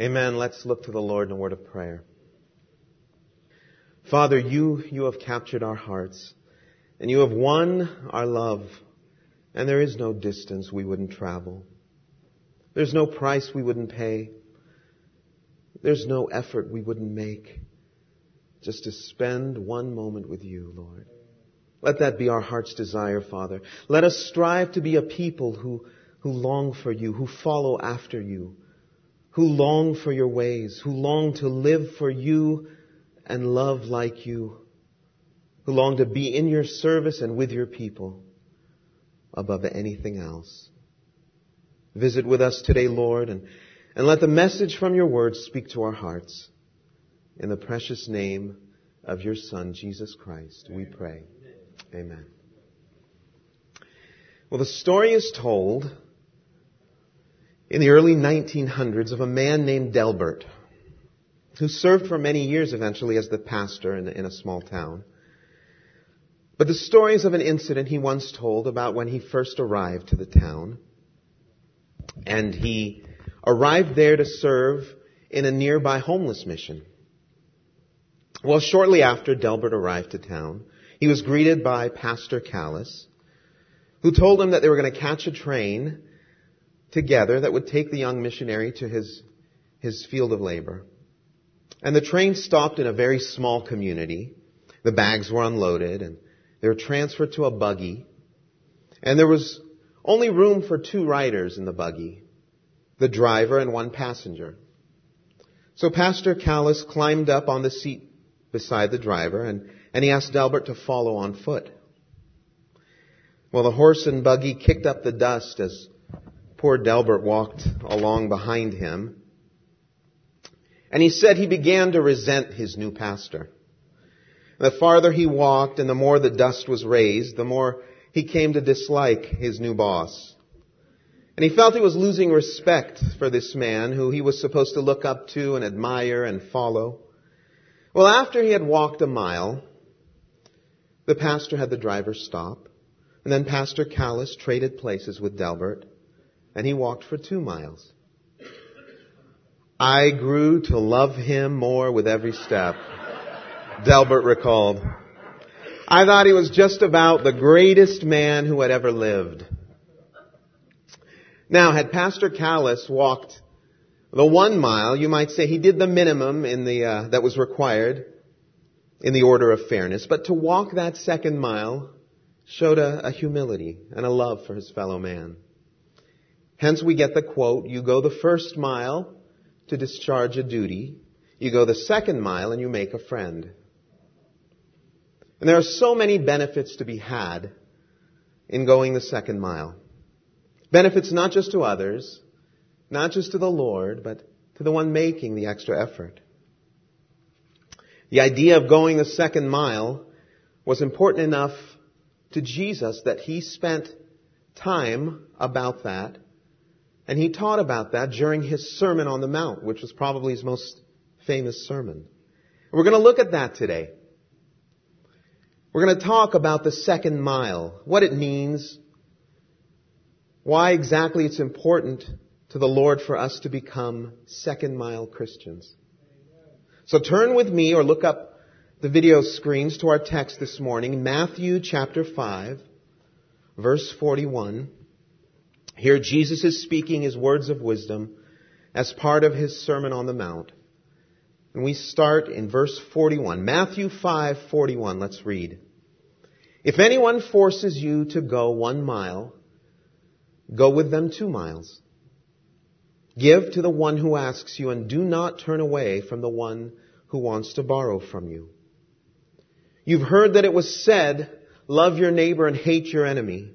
Amen. Let's look to the Lord in a word of prayer. Father, you, you have captured our hearts and you have won our love and there is no distance we wouldn't travel. There's no price we wouldn't pay. There's no effort we wouldn't make just to spend one moment with you, Lord. Let that be our heart's desire, Father. Let us strive to be a people who, who long for you, who follow after you, who long for your ways, who long to live for you and love like you, who long to be in your service and with your people above anything else. Visit with us today, Lord, and, and let the message from your words speak to our hearts. In the precious name of your Son, Jesus Christ, we pray. Amen. Well, the story is told in the early 1900s of a man named Delbert who served for many years eventually as the pastor in, in a small town. But the stories of an incident he once told about when he first arrived to the town. And he arrived there to serve in a nearby homeless mission. Well, shortly after Delbert arrived to town, he was greeted by Pastor Callis, who told him that they were going to catch a train together that would take the young missionary to his, his field of labor. And the train stopped in a very small community. The bags were unloaded and they were transferred to a buggy. And there was only room for two riders in the buggy, the driver and one passenger. So Pastor Callis climbed up on the seat beside the driver and and he asked Delbert to follow on foot. Well, the horse and buggy kicked up the dust as poor Delbert walked along behind him. And he said he began to resent his new pastor. The farther he walked and the more the dust was raised, the more he came to dislike his new boss. And he felt he was losing respect for this man who he was supposed to look up to and admire and follow. Well, after he had walked a mile, the pastor had the driver stop, and then Pastor Callis traded places with Delbert, and he walked for two miles. I grew to love him more with every step, Delbert recalled. I thought he was just about the greatest man who had ever lived. Now, had Pastor Callis walked the one mile, you might say he did the minimum in the uh, that was required in the order of fairness, but to walk that second mile showed a, a, humility and a love for his fellow man. Hence we get the quote, you go the first mile to discharge a duty, you go the second mile and you make a friend. And there are so many benefits to be had in going the second mile. Benefits not just to others, not just to the Lord, but to the one making the extra effort. The idea of going the second mile was important enough to Jesus that he spent time about that and he taught about that during his Sermon on the Mount, which was probably his most famous sermon. We're going to look at that today. We're going to talk about the second mile, what it means, why exactly it's important to the Lord for us to become second mile Christians. So turn with me or look up the video screens to our text this morning, Matthew chapter 5, verse 41. Here Jesus is speaking his words of wisdom as part of his Sermon on the Mount. And we start in verse 41. Matthew 5:41. Let's read. If anyone forces you to go one mile, go with them two miles. Give to the one who asks you and do not turn away from the one who wants to borrow from you. You've heard that it was said, love your neighbor and hate your enemy.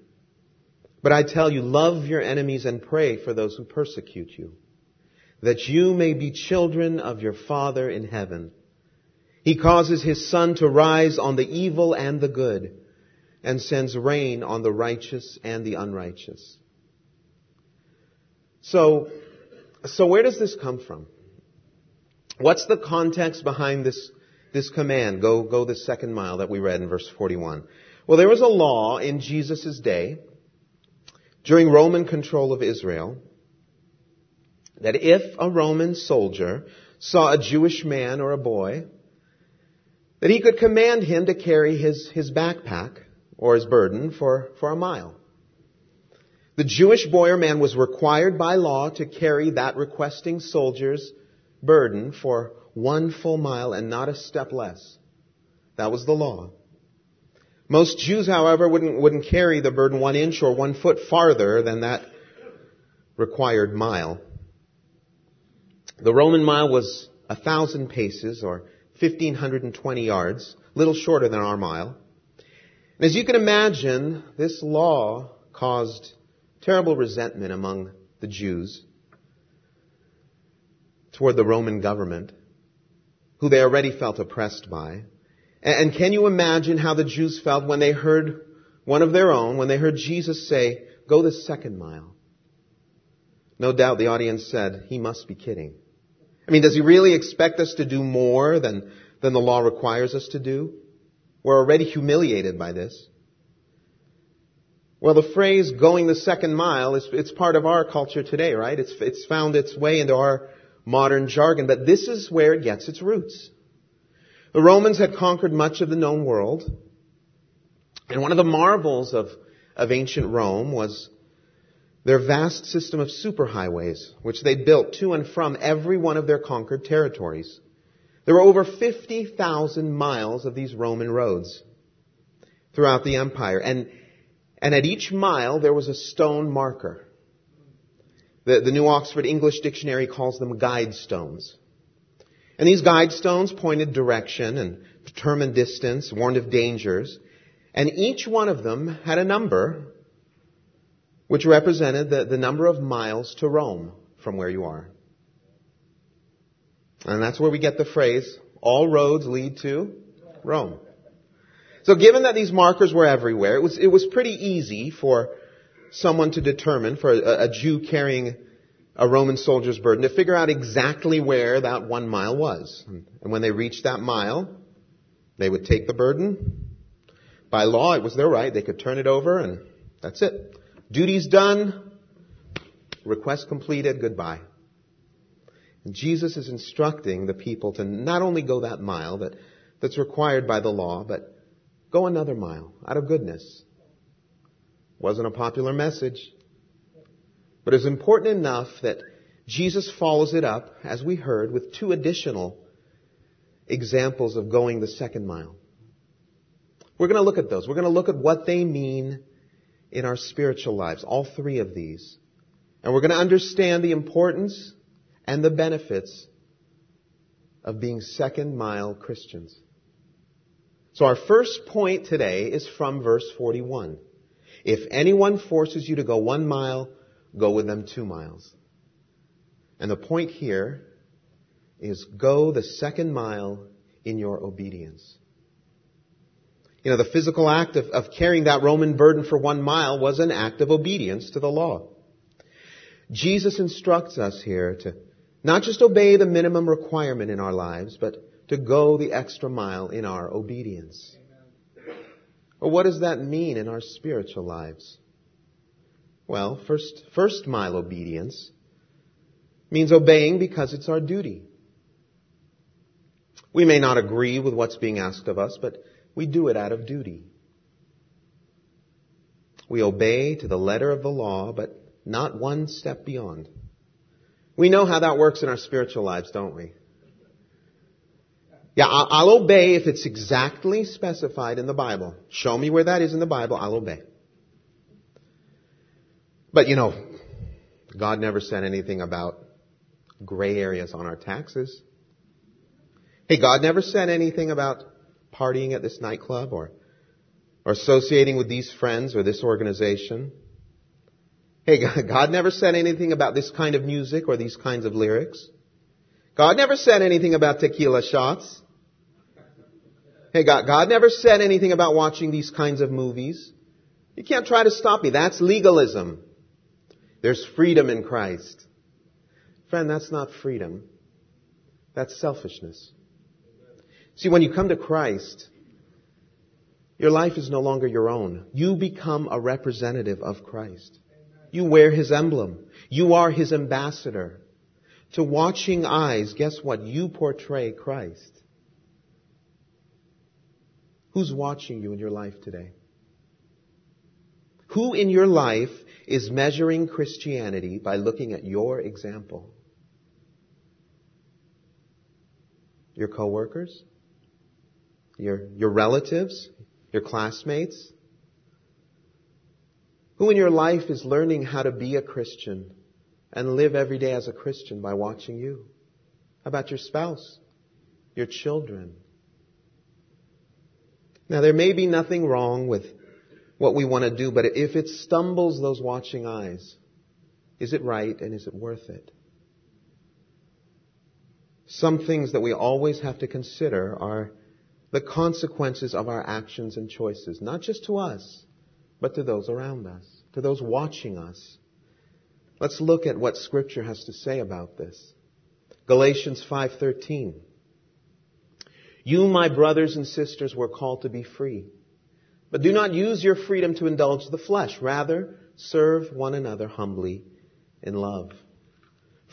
But I tell you, love your enemies and pray for those who persecute you, that you may be children of your Father in heaven. He causes his sun to rise on the evil and the good, and sends rain on the righteous and the unrighteous. So, so where does this come from? What's the context behind this, this command? Go, go the second mile that we read in verse 41. Well, there was a law in Jesus' day during Roman control of Israel that if a Roman soldier saw a Jewish man or a boy, that he could command him to carry his, his backpack or his burden for, for a mile. The Jewish boy or man was required by law to carry that requesting soldier's burden for one full mile and not a step less. That was the law. Most Jews, however, wouldn't, wouldn't carry the burden one inch or one foot farther than that required mile. The Roman mile was a thousand paces or 1520 yards, little shorter than our mile. And as you can imagine, this law caused terrible resentment among the Jews toward the Roman government, who they already felt oppressed by. And can you imagine how the Jews felt when they heard one of their own, when they heard Jesus say, go the second mile? No doubt the audience said, he must be kidding. I mean, does he really expect us to do more than, than the law requires us to do? We're already humiliated by this. Well, the phrase going the second mile is, it's part of our culture today, right? It's, it's found its way into our modern jargon, but this is where it gets its roots. The Romans had conquered much of the known world, and one of the marvels of, of ancient Rome was their vast system of superhighways, which they built to and from every one of their conquered territories. There were over 50,000 miles of these Roman roads throughout the empire, and and at each mile, there was a stone marker. The, the New Oxford English Dictionary calls them guide stones. And these guide stones pointed direction and determined distance, warned of dangers. And each one of them had a number which represented the, the number of miles to Rome from where you are. And that's where we get the phrase, all roads lead to Rome. So given that these markers were everywhere, it was, it was pretty easy for someone to determine, for a, a Jew carrying a Roman soldier's burden, to figure out exactly where that one mile was. And when they reached that mile, they would take the burden. By law, it was their right. They could turn it over and that's it. Duty's done. Request completed. Goodbye. And Jesus is instructing the people to not only go that mile that, that's required by the law, but Go another mile out of goodness. Wasn't a popular message. But it's important enough that Jesus follows it up, as we heard, with two additional examples of going the second mile. We're going to look at those. We're going to look at what they mean in our spiritual lives, all three of these. And we're going to understand the importance and the benefits of being second mile Christians. So our first point today is from verse 41. If anyone forces you to go one mile, go with them two miles. And the point here is go the second mile in your obedience. You know, the physical act of, of carrying that Roman burden for one mile was an act of obedience to the law. Jesus instructs us here to not just obey the minimum requirement in our lives, but to go the extra mile in our obedience. Well, what does that mean in our spiritual lives? Well, first, first mile obedience means obeying because it's our duty. We may not agree with what's being asked of us, but we do it out of duty. We obey to the letter of the law, but not one step beyond. We know how that works in our spiritual lives, don't we? Yeah, I'll obey if it's exactly specified in the Bible. Show me where that is in the Bible, I'll obey. But you know, God never said anything about gray areas on our taxes. Hey, God never said anything about partying at this nightclub or, or associating with these friends or this organization. Hey, God never said anything about this kind of music or these kinds of lyrics. God never said anything about tequila shots. Hey, God, God never said anything about watching these kinds of movies. You can't try to stop me. That's legalism. There's freedom in Christ. Friend, that's not freedom. That's selfishness. See, when you come to Christ, your life is no longer your own. You become a representative of Christ. You wear His emblem. You are His ambassador. to watching eyes, guess what? You portray Christ. Who's watching you in your life today? Who in your life is measuring Christianity by looking at your example? Your coworkers? Your, your relatives? Your classmates? Who in your life is learning how to be a Christian and live every day as a Christian by watching you? How about your spouse? Your children? Now there may be nothing wrong with what we want to do, but if it stumbles those watching eyes, is it right and is it worth it? Some things that we always have to consider are the consequences of our actions and choices, not just to us, but to those around us, to those watching us. Let's look at what scripture has to say about this. Galatians 5:13 You my brothers and sisters were called to be free but do not use your freedom to indulge the flesh. Rather, serve one another humbly in love.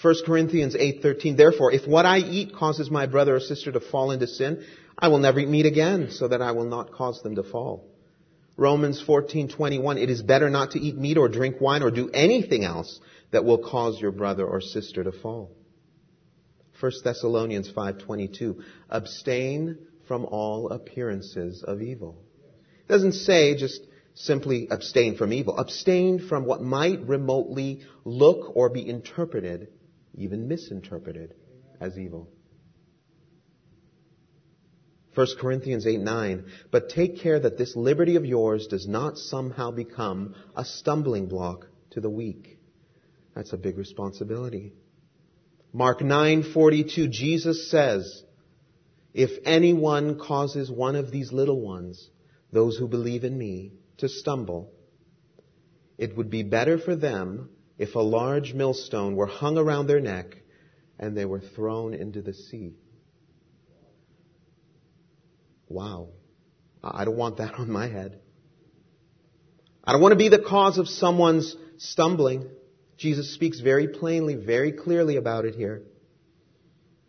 1 Corinthians 8:13 Therefore, if what I eat causes my brother or sister to fall into sin, I will never eat meat again, so that I will not cause them to fall. Romans 14:21 It is better not to eat meat or drink wine or do anything else that will cause your brother or sister to fall. 1 Thessalonians 5:22 Abstain from all appearances of evil. Doesn't say just simply abstain from evil. Abstain from what might remotely look or be interpreted, even misinterpreted, as evil. 1 Corinthians 8 9. But take care that this liberty of yours does not somehow become a stumbling block to the weak. That's a big responsibility. Mark 9:42 Jesus says, if anyone causes one of these little ones those who believe in me, to stumble, it would be better for them if a large millstone were hung around their neck and they were thrown into the sea. Wow. I don't want that on my head. I don't want to be the cause of someone's stumbling. Jesus speaks very plainly, very clearly about it here.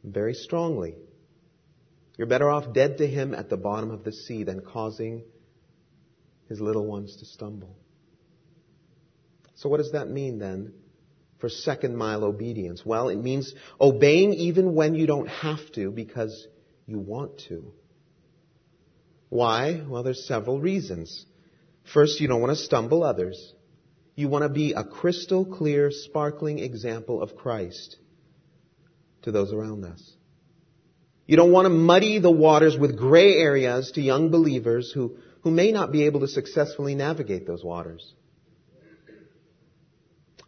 Very strongly. You're better off dead to him at the bottom of the sea than causing his little ones to stumble. So what does that mean then for second mile obedience? Well, it means obeying even when you don't have to because you want to. Why? Well, there's several reasons. First, you don't want to stumble others. You want to be a crystal clear, sparkling example of Christ to those around us. You don't want to muddy the waters with gray areas to young believers who who may not be able to successfully navigate those waters.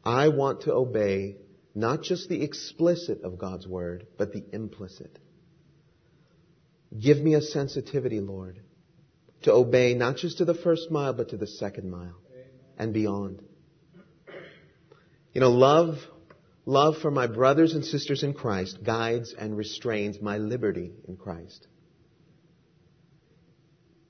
I want to obey not just the explicit of God's word, but the implicit. Give me a sensitivity, Lord, to obey not just to the first mile, but to the second mile and beyond. You know, love, love for my brothers and sisters in Christ guides and restrains my liberty in Christ.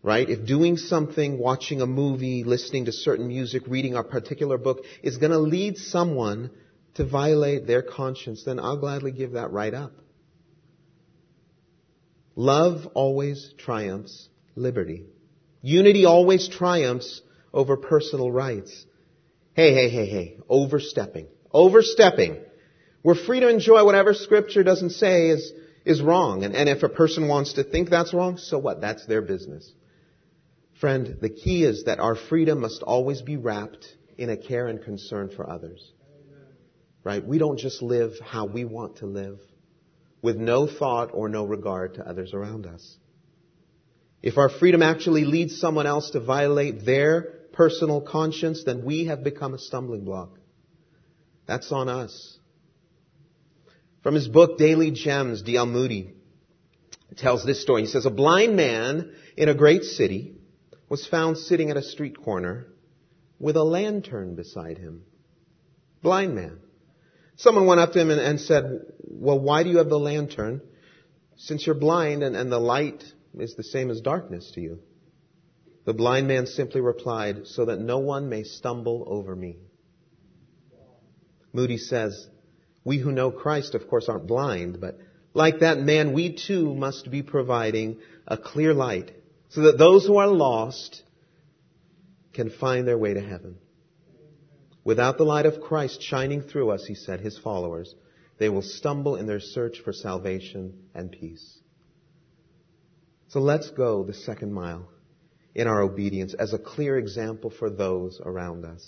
Right? If doing something, watching a movie, listening to certain music, reading a particular book is going to lead someone to violate their conscience, then I'll gladly give that right up. Love always triumphs liberty. Unity always triumphs over personal rights. Hey, hey, hey, hey, overstepping. Overstepping. We're free to enjoy whatever scripture doesn't say is, is wrong. And, and if a person wants to think that's wrong, so what? That's their business. Friend, the key is that our freedom must always be wrapped in a care and concern for others. Right? We don't just live how we want to live with no thought or no regard to others around us. If our freedom actually leads someone else to violate their personal conscience, then we have become a stumbling block. That's on us. From his book Daily Gems, D.L. Moody tells this story. He says, a blind man in a great city was found sitting at a street corner with a lantern beside him. Blind man. Someone went up to him and, and said, well, why do you have the lantern since you're blind and, and the light is the same as darkness to you? The blind man simply replied, so that no one may stumble over me. Moody says, We who know Christ, of course, aren't blind, but like that man, we too must be providing a clear light so that those who are lost can find their way to heaven. Without the light of Christ shining through us, he said, his followers, they will stumble in their search for salvation and peace. So let's go the second mile in our obedience as a clear example for those around us.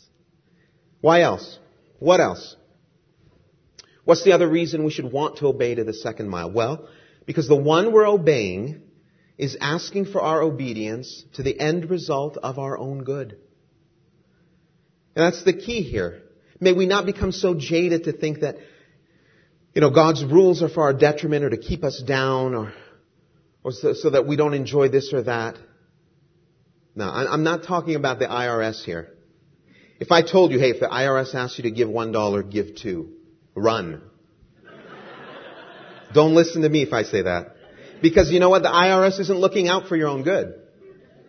Why else? What else? What's the other reason we should want to obey to the second mile? Well, because the one we're obeying is asking for our obedience to the end result of our own good. And that's the key here. May we not become so jaded to think that, you know, God's rules are for our detriment or to keep us down or, or so, so that we don't enjoy this or that. No, I'm not talking about the IRS here. If I told you, hey, if the IRS asks you to give one dollar, give two. Run. Don't listen to me if I say that. Because you know what? The IRS isn't looking out for your own good.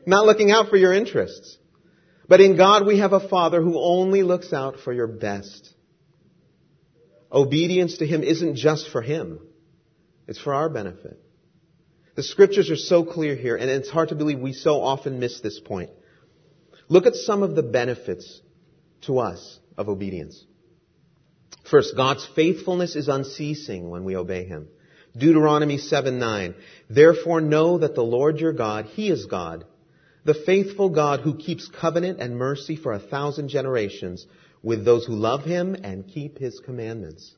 Not looking out for your interests. But in God we have a Father who only looks out for your best. Obedience to Him isn't just for Him. It's for our benefit. The scriptures are so clear here, and it's hard to believe we so often miss this point. Look at some of the benefits to us of obedience. First, God's faithfulness is unceasing when we obey Him. Deuteronomy 7 9. Therefore know that the Lord your God, He is God, the faithful God who keeps covenant and mercy for a thousand generations with those who love Him and keep His commandments.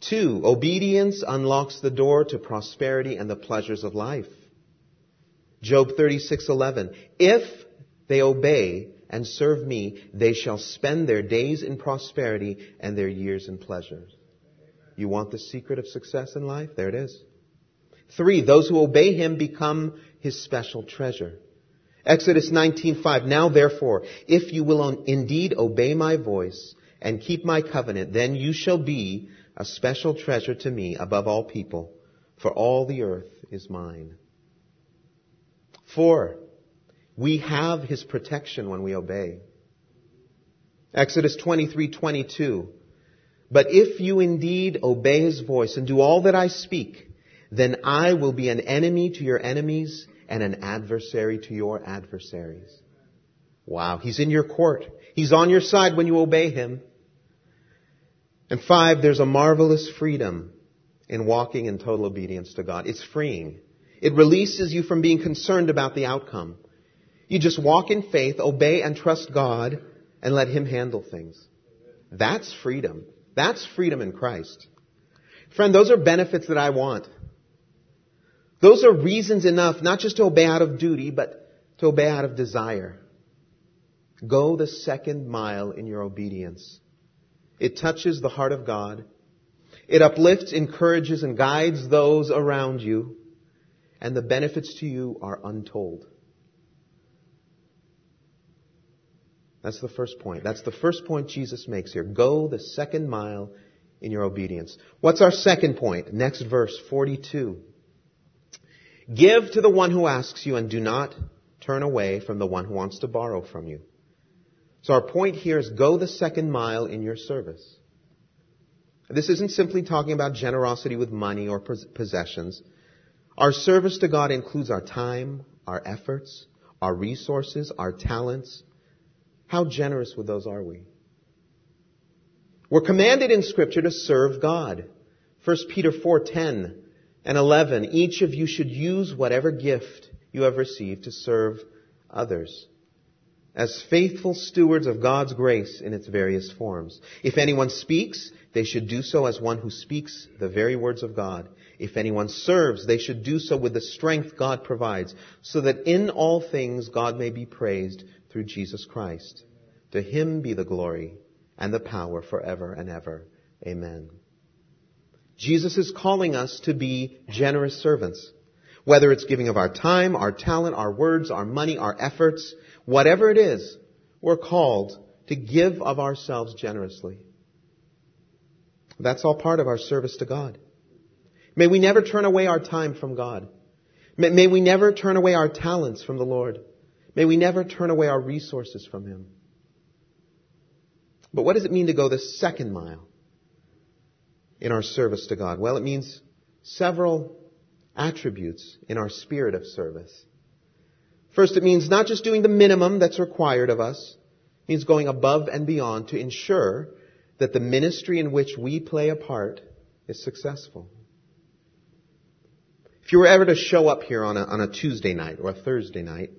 Two, obedience unlocks the door to prosperity and the pleasures of life. Job 36:11 If they obey and serve me, they shall spend their days in prosperity and their years in pleasures. You want the secret of success in life? There it is. Three, those who obey him become his special treasure. Exodus 19:5 Now therefore, if you will indeed obey my voice and keep my covenant, then you shall be a special treasure to me above all people, for all the earth is mine. Four, we have his protection when we obey. Exodus 23:22 But if you indeed obey his voice and do all that I speak, then I will be an enemy to your enemies and an adversary to your adversaries. Wow, he's in your court. He's on your side when you obey him. And five, there's a marvelous freedom in walking in total obedience to God. It's freeing. It releases you from being concerned about the outcome. You just walk in faith, obey and trust God, and let Him handle things. That's freedom. That's freedom in Christ. Friend, those are benefits that I want. Those are reasons enough not just to obey out of duty, but to obey out of desire. Go the second mile in your obedience. It touches the heart of God. It uplifts, encourages, and guides those around you. And the benefits to you are untold. That's the first point. That's the first point Jesus makes here. Go the second mile in your obedience. What's our second point? Next verse, 42. Give to the one who asks you and do not turn away from the one who wants to borrow from you. So our point here is go the second mile in your service. This isn't simply talking about generosity with money or possessions. Our service to God includes our time, our efforts, our resources, our talents, how generous with those are we? We're commanded in scripture to serve God. 1 Peter 4:10 and 11 each of you should use whatever gift you have received to serve others as faithful stewards of God's grace in its various forms. If anyone speaks, they should do so as one who speaks the very words of God. If anyone serves, they should do so with the strength God provides, so that in all things God may be praised through Jesus Christ. To him be the glory and the power forever and ever. Amen. Jesus is calling us to be generous servants. Whether it's giving of our time, our talent, our words, our money, our efforts, whatever it is, we're called to give of ourselves generously. That's all part of our service to God. May we never turn away our time from God. May, we never turn away our talents from the Lord. May we never turn away our resources from Him. But what does it mean to go the second mile? in our service to God? Well, it means several attributes in our spirit of service. First, it means not just doing the minimum that's required of us, it means going above and beyond to ensure that the ministry in which we play a part is successful. If you were ever to show up here on a, on a Tuesday night or a Thursday night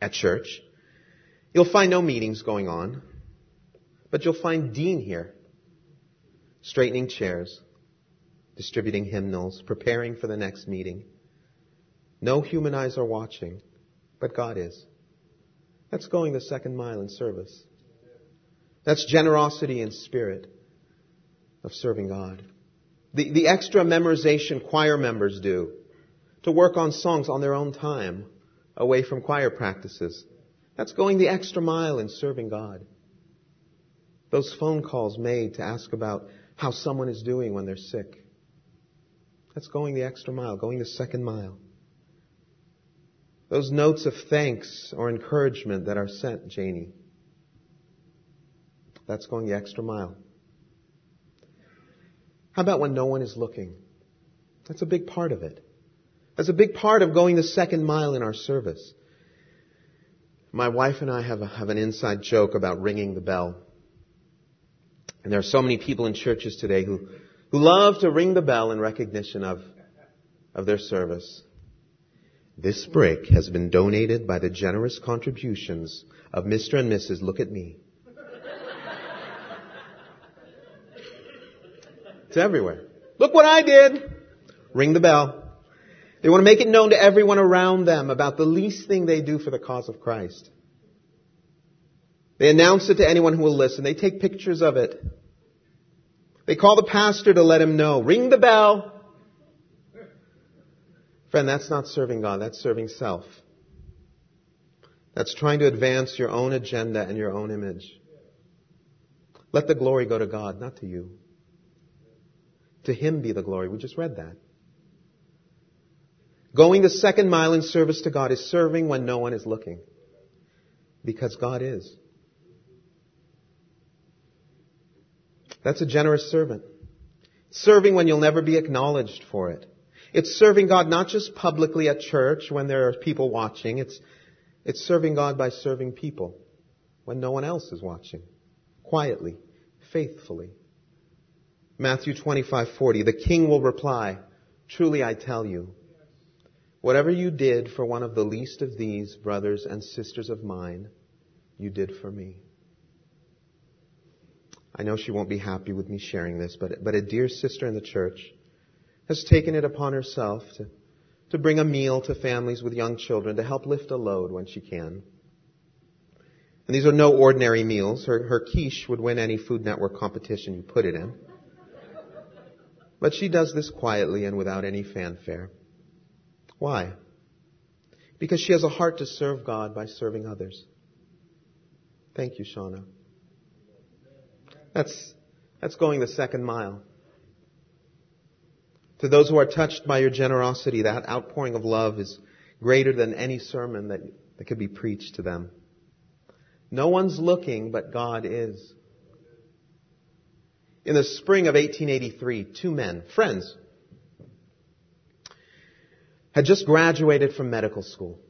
at church, you'll find no meetings going on, but you'll find Dean here, straightening chairs, distributing hymnals, preparing for the next meeting. No human eyes are watching, but God is. That's going the second mile in service. That's generosity in spirit of serving God. The, the extra memorization choir members do to work on songs on their own time away from choir practices. That's going the extra mile in serving God. Those phone calls made to ask about how someone is doing when they're sick. That's going the extra mile, going the second mile. Those notes of thanks or encouragement that are sent, Janie. That's going the extra mile. How about when no one is looking? That's a big part of it. That's a big part of going the second mile in our service. My wife and I have, a, have an inside joke about ringing the bell. And there are so many people in churches today who who love to ring the bell in recognition of, of their service. This brick has been donated by the generous contributions of Mr. and Mrs. Look at Me. it's everywhere. Look what I did! Ring the bell. They want to make it known to everyone around them about the least thing they do for the cause of Christ. They announce it to anyone who will listen. They take pictures of it. They call the pastor to let him know. Ring the bell. Friend, that's not serving God. That's serving self. That's trying to advance your own agenda and your own image. Let the glory go to God, not to you. To Him be the glory. We just read that. Going the second mile in service to God is serving when no one is looking. Because God is. That's a generous servant. Serving when you'll never be acknowledged for it. It's serving God not just publicly at church when there are people watching. It's, it's serving God by serving people when no one else is watching. Quietly, faithfully. Matthew 25:40 The king will reply, "Truly I tell you, whatever you did for one of the least of these brothers and sisters of mine, you did for me." I know she won't be happy with me sharing this, but, but a dear sister in the church has taken it upon herself to, to bring a meal to families with young children to help lift a load when she can. And these are no ordinary meals. Her, her quiche would win any Food Network competition you put it in. But she does this quietly and without any fanfare. Why? Because she has a heart to serve God by serving others. Thank you, Shauna. That's, that's going the second mile. To those who are touched by your generosity, that outpouring of love is greater than any sermon that, that could be preached to them. No one's looking, but God is. In the spring of 1883, two men, friends, had just graduated from medical school.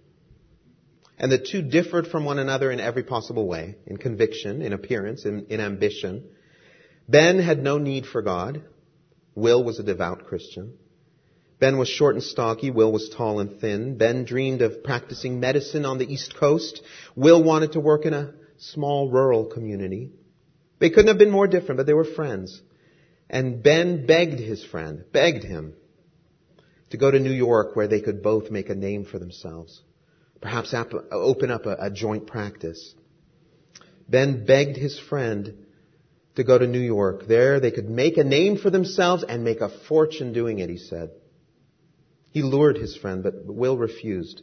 And the two differed from one another in every possible way, in conviction, in appearance, in, in ambition. Ben had no need for God. Will was a devout Christian. Ben was short and stocky. Will was tall and thin. Ben dreamed of practicing medicine on the East Coast. Will wanted to work in a small rural community. They couldn't have been more different, but they were friends. And Ben begged his friend, begged him, to go to New York where they could both make a name for themselves. Perhaps open up a, a joint practice. Ben begged his friend to go to New York. There they could make a name for themselves and make a fortune doing it, he said. He lured his friend, but Will refused.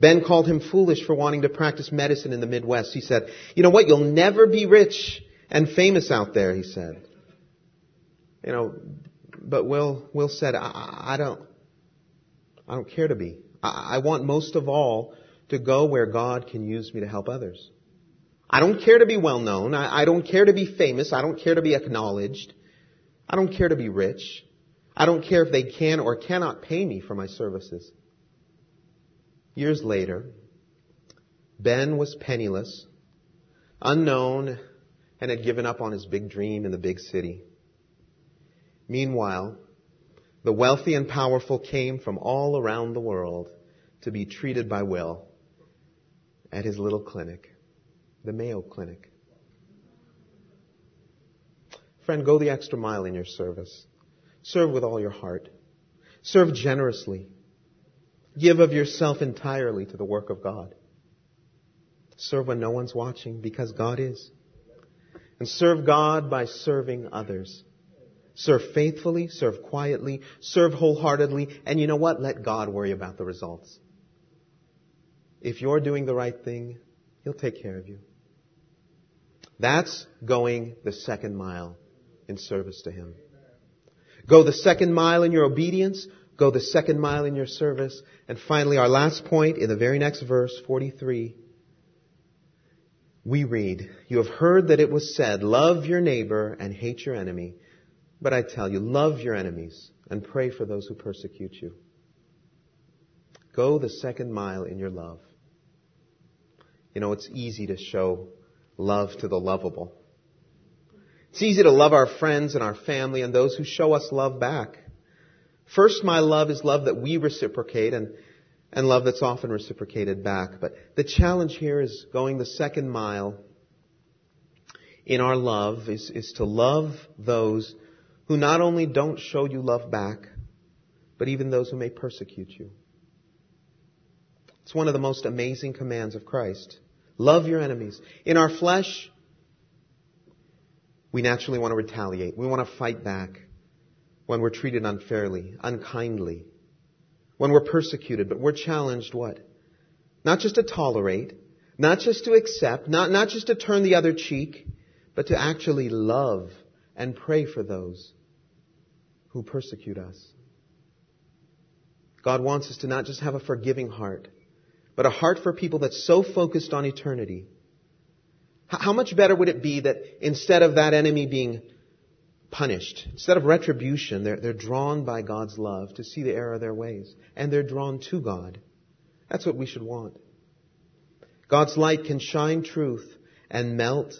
Ben called him foolish for wanting to practice medicine in the Midwest. He said, you know what, you'll never be rich and famous out there, he said. You know, but Will, Will said, I, I don't, I don't care to be. I, I want most of all to go where God can use me to help others. I don't care to be well known. I, I don't care to be famous. I don't care to be acknowledged. I don't care to be rich. I don't care if they can or cannot pay me for my services. Years later, Ben was penniless, unknown, and had given up on his big dream in the big city. Meanwhile, the wealthy and powerful came from all around the world to be treated by Will at his little clinic, the Mayo Clinic. Friend, go the extra mile in your service. Serve with all your heart. Serve generously. Give of yourself entirely to the work of God. Serve when no one's watching because God is. And serve God by serving others. Serve faithfully, serve quietly, serve wholeheartedly, and you know what? Let God worry about the results. If you're doing the right thing, He'll take care of you. That's going the second mile in service to Him. Go the second mile in your obedience. Go the second mile in your service. And finally, our last point in the very next verse, 43. We read, You have heard that it was said, love your neighbor and hate your enemy. But I tell you, love your enemies and pray for those who persecute you. Go the second mile in your love. You know, it's easy to show love to the lovable. It's easy to love our friends and our family and those who show us love back. First, my love is love that we reciprocate and, and love that's often reciprocated back. But the challenge here is going the second mile in our love is, is to love those who not only don't show you love back, but even those who may persecute you. It's one of the most amazing commands of Christ. Love your enemies. In our flesh, we naturally want to retaliate. We want to fight back when we're treated unfairly, unkindly, when we're persecuted, but we're challenged what? Not just to tolerate, not just to accept, not, not just to turn the other cheek, but to actually love and pray for those who persecute us. God wants us to not just have a forgiving heart, but a heart for people that's so focused on eternity. How much better would it be that instead of that enemy being punished, instead of retribution, they're, they're drawn by God's love to see the error of their ways, and they're drawn to God. That's what we should want. God's light can shine truth and melt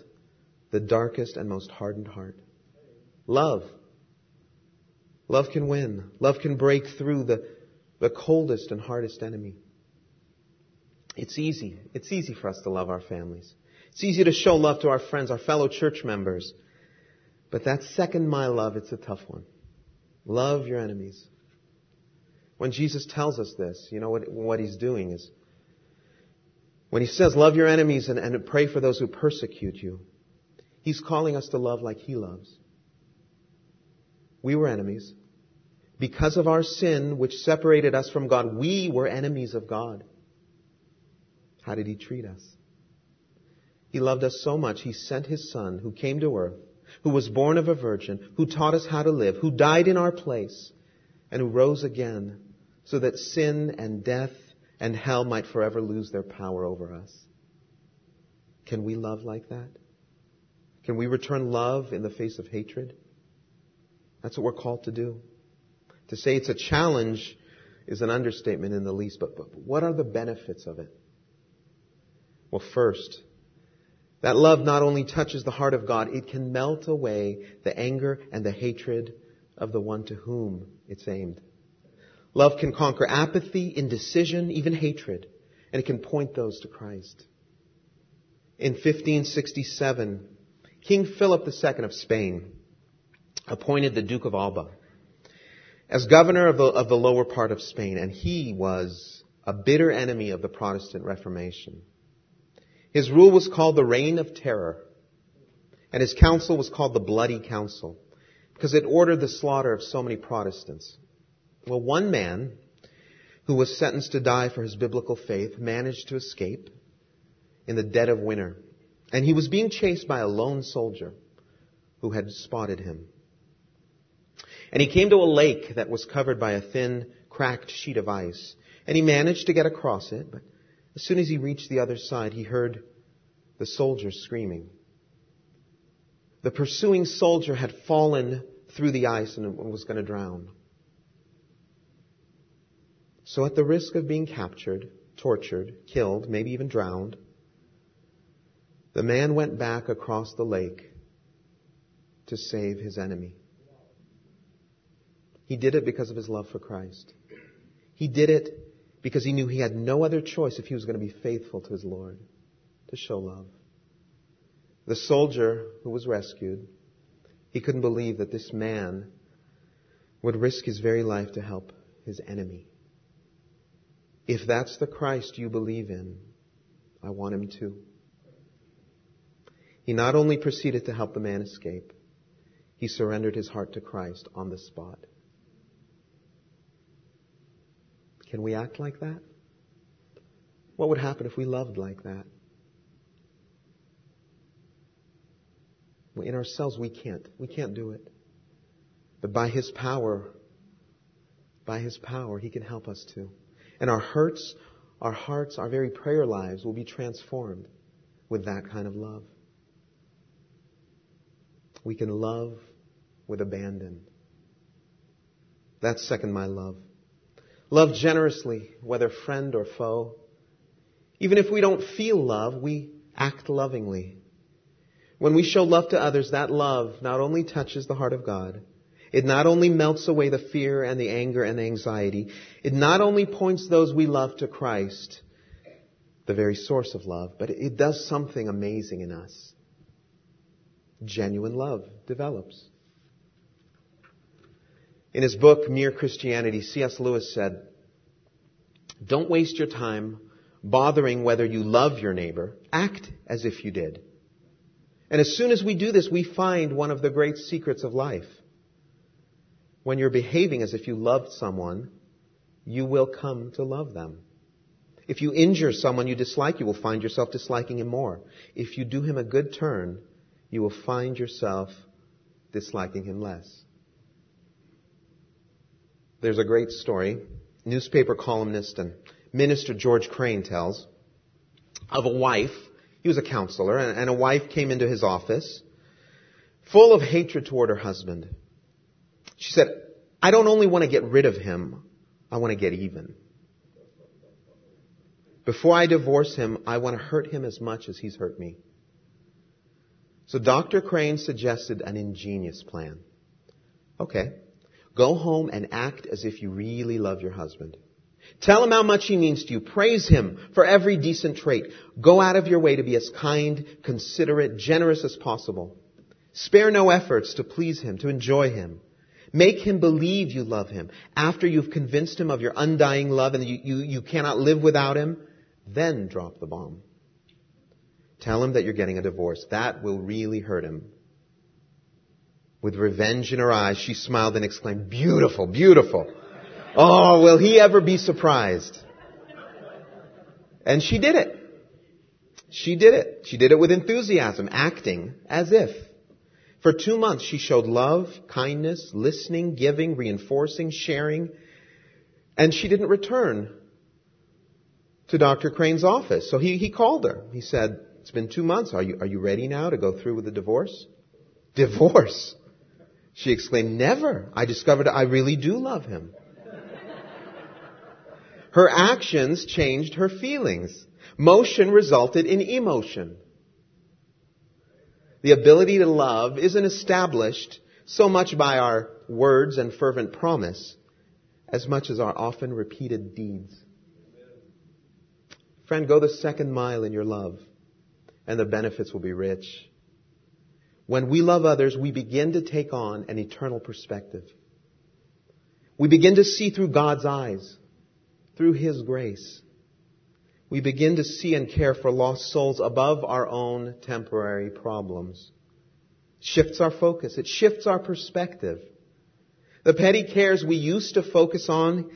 the darkest and most hardened heart. Love. Love can win. Love can break through the, the coldest and hardest enemy. It's easy. It's easy for us to love our families. It's easy to show love to our friends, our fellow church members. But that second my love, it's a tough one. Love your enemies. When Jesus tells us this, you know what, what he's doing is, when he says love your enemies and, and pray for those who persecute you, he's calling us to love like he loves. We were enemies. Because of our sin, which separated us from God, we were enemies of God. How did he treat us? He loved us so much, he sent his son who came to earth, who was born of a virgin, who taught us how to live, who died in our place, and who rose again so that sin and death and hell might forever lose their power over us. Can we love like that? Can we return love in the face of hatred? That's what we're called to do. To say it's a challenge is an understatement in the least, but, but what are the benefits of it? Well, first, that love not only touches the heart of God, it can melt away the anger and the hatred of the one to whom it's aimed. Love can conquer apathy, indecision, even hatred, and it can point those to Christ. In 1567, King Philip II of Spain appointed the Duke of Alba as governor of the, of the lower part of Spain, and he was a bitter enemy of the Protestant Reformation. His rule was called the Reign of Terror, and his council was called the Bloody Council, because it ordered the slaughter of so many Protestants. Well, one man who was sentenced to die for his biblical faith managed to escape in the dead of winter, and he was being chased by a lone soldier who had spotted him. And he came to a lake that was covered by a thin, cracked sheet of ice. And he managed to get across it, but as soon as he reached the other side, he heard the soldier screaming. The pursuing soldier had fallen through the ice and was going to drown. So at the risk of being captured, tortured, killed, maybe even drowned, the man went back across the lake to save his enemy. He did it because of his love for Christ. He did it because he knew he had no other choice if he was going to be faithful to his Lord, to show love. The soldier who was rescued, he couldn't believe that this man would risk his very life to help his enemy. If that's the Christ you believe in, I want him to. He not only proceeded to help the man escape, he surrendered his heart to Christ on the spot. Can we act like that? What would happen if we loved like that? In ourselves, we can't. We can't do it. But by His power, by His power, He can help us to. And our hurts, our hearts, our very prayer lives will be transformed with that kind of love. We can love with abandon. That's second my love. Love generously, whether friend or foe. Even if we don't feel love, we act lovingly. When we show love to others, that love not only touches the heart of God, it not only melts away the fear and the anger and the anxiety, it not only points those we love to Christ, the very source of love, but it does something amazing in us. Genuine love develops. In his book, Mere Christianity, C.S. Lewis said, Don't waste your time bothering whether you love your neighbor. Act as if you did. And as soon as we do this, we find one of the great secrets of life. When you're behaving as if you loved someone, you will come to love them. If you injure someone you dislike, you will find yourself disliking him more. If you do him a good turn, you will find yourself disliking him less. There's a great story, newspaper columnist and minister George Crane tells, of a wife. He was a counselor, and a wife came into his office full of hatred toward her husband. She said, I don't only want to get rid of him, I want to get even. Before I divorce him, I want to hurt him as much as he's hurt me. So Dr. Crane suggested an ingenious plan. Okay. Go home and act as if you really love your husband. Tell him how much he means to you. Praise him for every decent trait. Go out of your way to be as kind, considerate, generous as possible. Spare no efforts to please him, to enjoy him. Make him believe you love him. After you've convinced him of your undying love and you, you, you cannot live without him, then drop the bomb. Tell him that you're getting a divorce. That will really hurt him. With revenge in her eyes, she smiled and exclaimed, beautiful, beautiful. Oh, will he ever be surprised? And she did it. She did it. She did it with enthusiasm, acting as if. For two months, she showed love, kindness, listening, giving, reinforcing, sharing, and she didn't return to Dr. Crane's office. So he, he called her. He said, It's been two months. Are you, are you ready now to go through with the divorce? Divorce? She exclaimed, Never. I discovered I really do love him. Her actions changed her feelings. Motion resulted in emotion. The ability to love isn't established so much by our words and fervent promise as much as our often repeated deeds. Friend, go the second mile in your love and the benefits will be rich. When we love others, we begin to take on an eternal perspective. We begin to see through God's eyes, through His grace. We begin to see and care for lost souls above our own temporary problems. Shifts our focus. It shifts our perspective. The petty cares we used to focus on,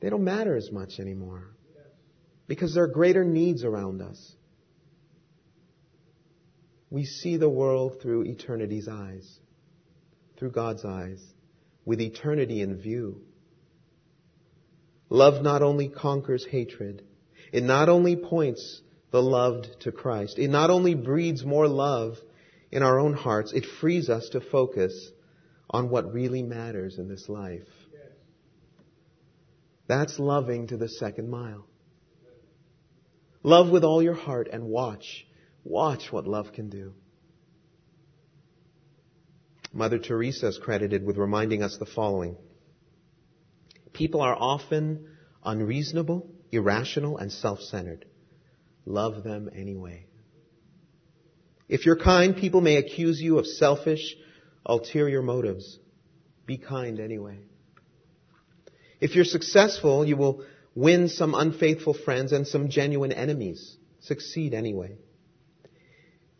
they don't matter as much anymore. Because there are greater needs around us we see the world through eternity's eyes, through God's eyes, with eternity in view. Love not only conquers hatred, it not only points the loved to Christ, it not only breeds more love in our own hearts, it frees us to focus on what really matters in this life. That's loving to the second mile. Love with all your heart and watch. Watch what love can do. Mother Teresa is credited with reminding us the following. People are often unreasonable, irrational, and self-centered. Love them anyway. If you're kind, people may accuse you of selfish, ulterior motives. Be kind anyway. If you're successful, you will win some unfaithful friends and some genuine enemies. Succeed anyway.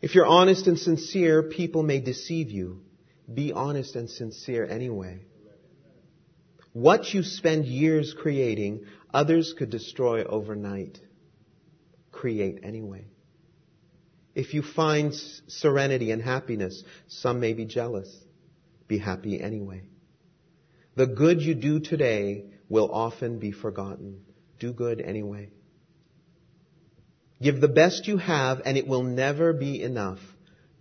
If you're honest and sincere, people may deceive you. Be honest and sincere anyway. What you spend years creating, others could destroy overnight. Create anyway. If you find serenity and happiness, some may be jealous. Be happy anyway. The good you do today will often be forgotten. Do good anyway. Give the best you have and it will never be enough.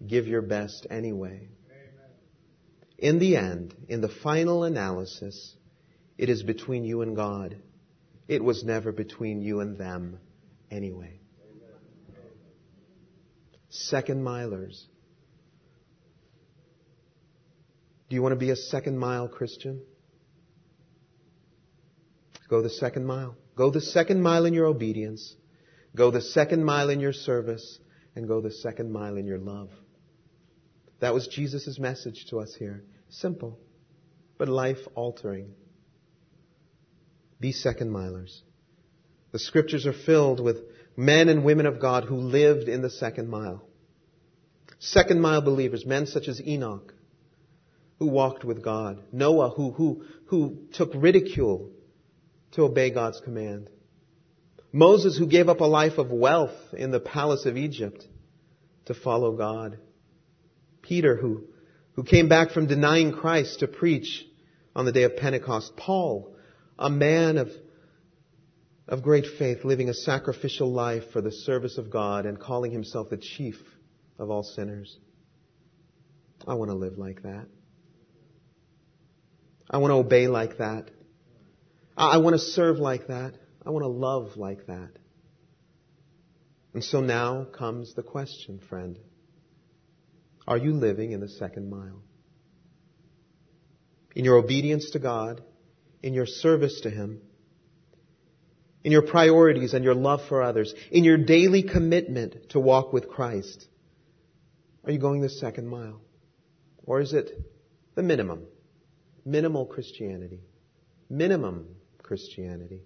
Give your best anyway. In the end, in the final analysis, it is between you and God. It was never between you and them anyway. Second milers. Do you want to be a second mile Christian? Go the second mile. Go the second mile in your obedience. Go the second mile in your service. And go the second mile in your love. That was Jesus' message to us here. Simple, but life altering. Be second milers. The scriptures are filled with men and women of God who lived in the second mile. Second mile believers, men such as Enoch, who walked with God. Noah, who, who, who took ridicule to obey God's command. Moses, who gave up a life of wealth in the palace of Egypt to follow God. Peter, who, who came back from denying Christ to preach on the day of Pentecost. Paul, a man of, of great faith, living a sacrificial life for the service of God and calling himself the chief of all sinners. I want to live like that. I want to obey like that. I want to serve like that. I want to love like that. And so now comes the question, friend. Are you living in the second mile? In your obedience to God, in your service to Him, in your priorities and your love for others, in your daily commitment to walk with Christ? Are you going the second mile? Or is it the minimum? Minimal Christianity. Minimum Christianity.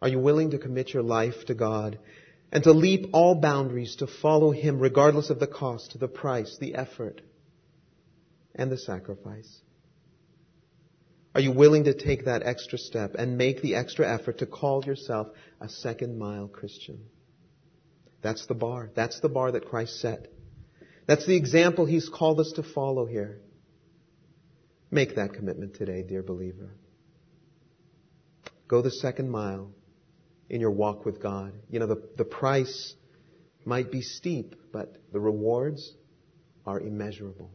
Are you willing to commit your life to God and to leap all boundaries to follow Him regardless of the cost, the price, the effort, and the sacrifice? Are you willing to take that extra step and make the extra effort to call yourself a second mile Christian? That's the bar. That's the bar that Christ set. That's the example He's called us to follow here. Make that commitment today, dear believer. Go the second mile in your walk with God. You know, the, the price might be steep, but the rewards are immeasurable.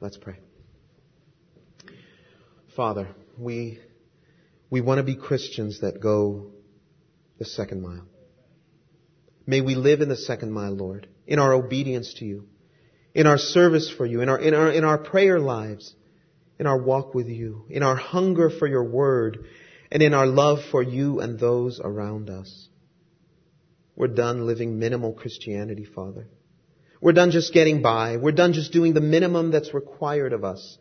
Let's pray. Father, we, we want to be Christians that go the second mile. May we live in the second mile, Lord, in our obedience to you, in our service for you, in our, in our, in our prayer lives, in our walk with you, in our hunger for your word, and in our love for you and those around us. We're done living minimal Christianity, Father. We're done just getting by. We're done just doing the minimum that's required of us.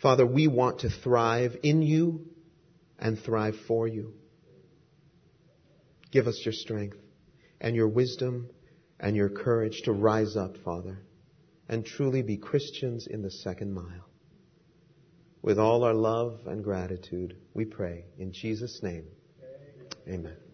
Father, we want to thrive in you and thrive for you. Give us your strength and your wisdom and your courage to rise up, Father, and truly be Christians in the second mile. With all our love and gratitude, we pray in Jesus' name. Amen.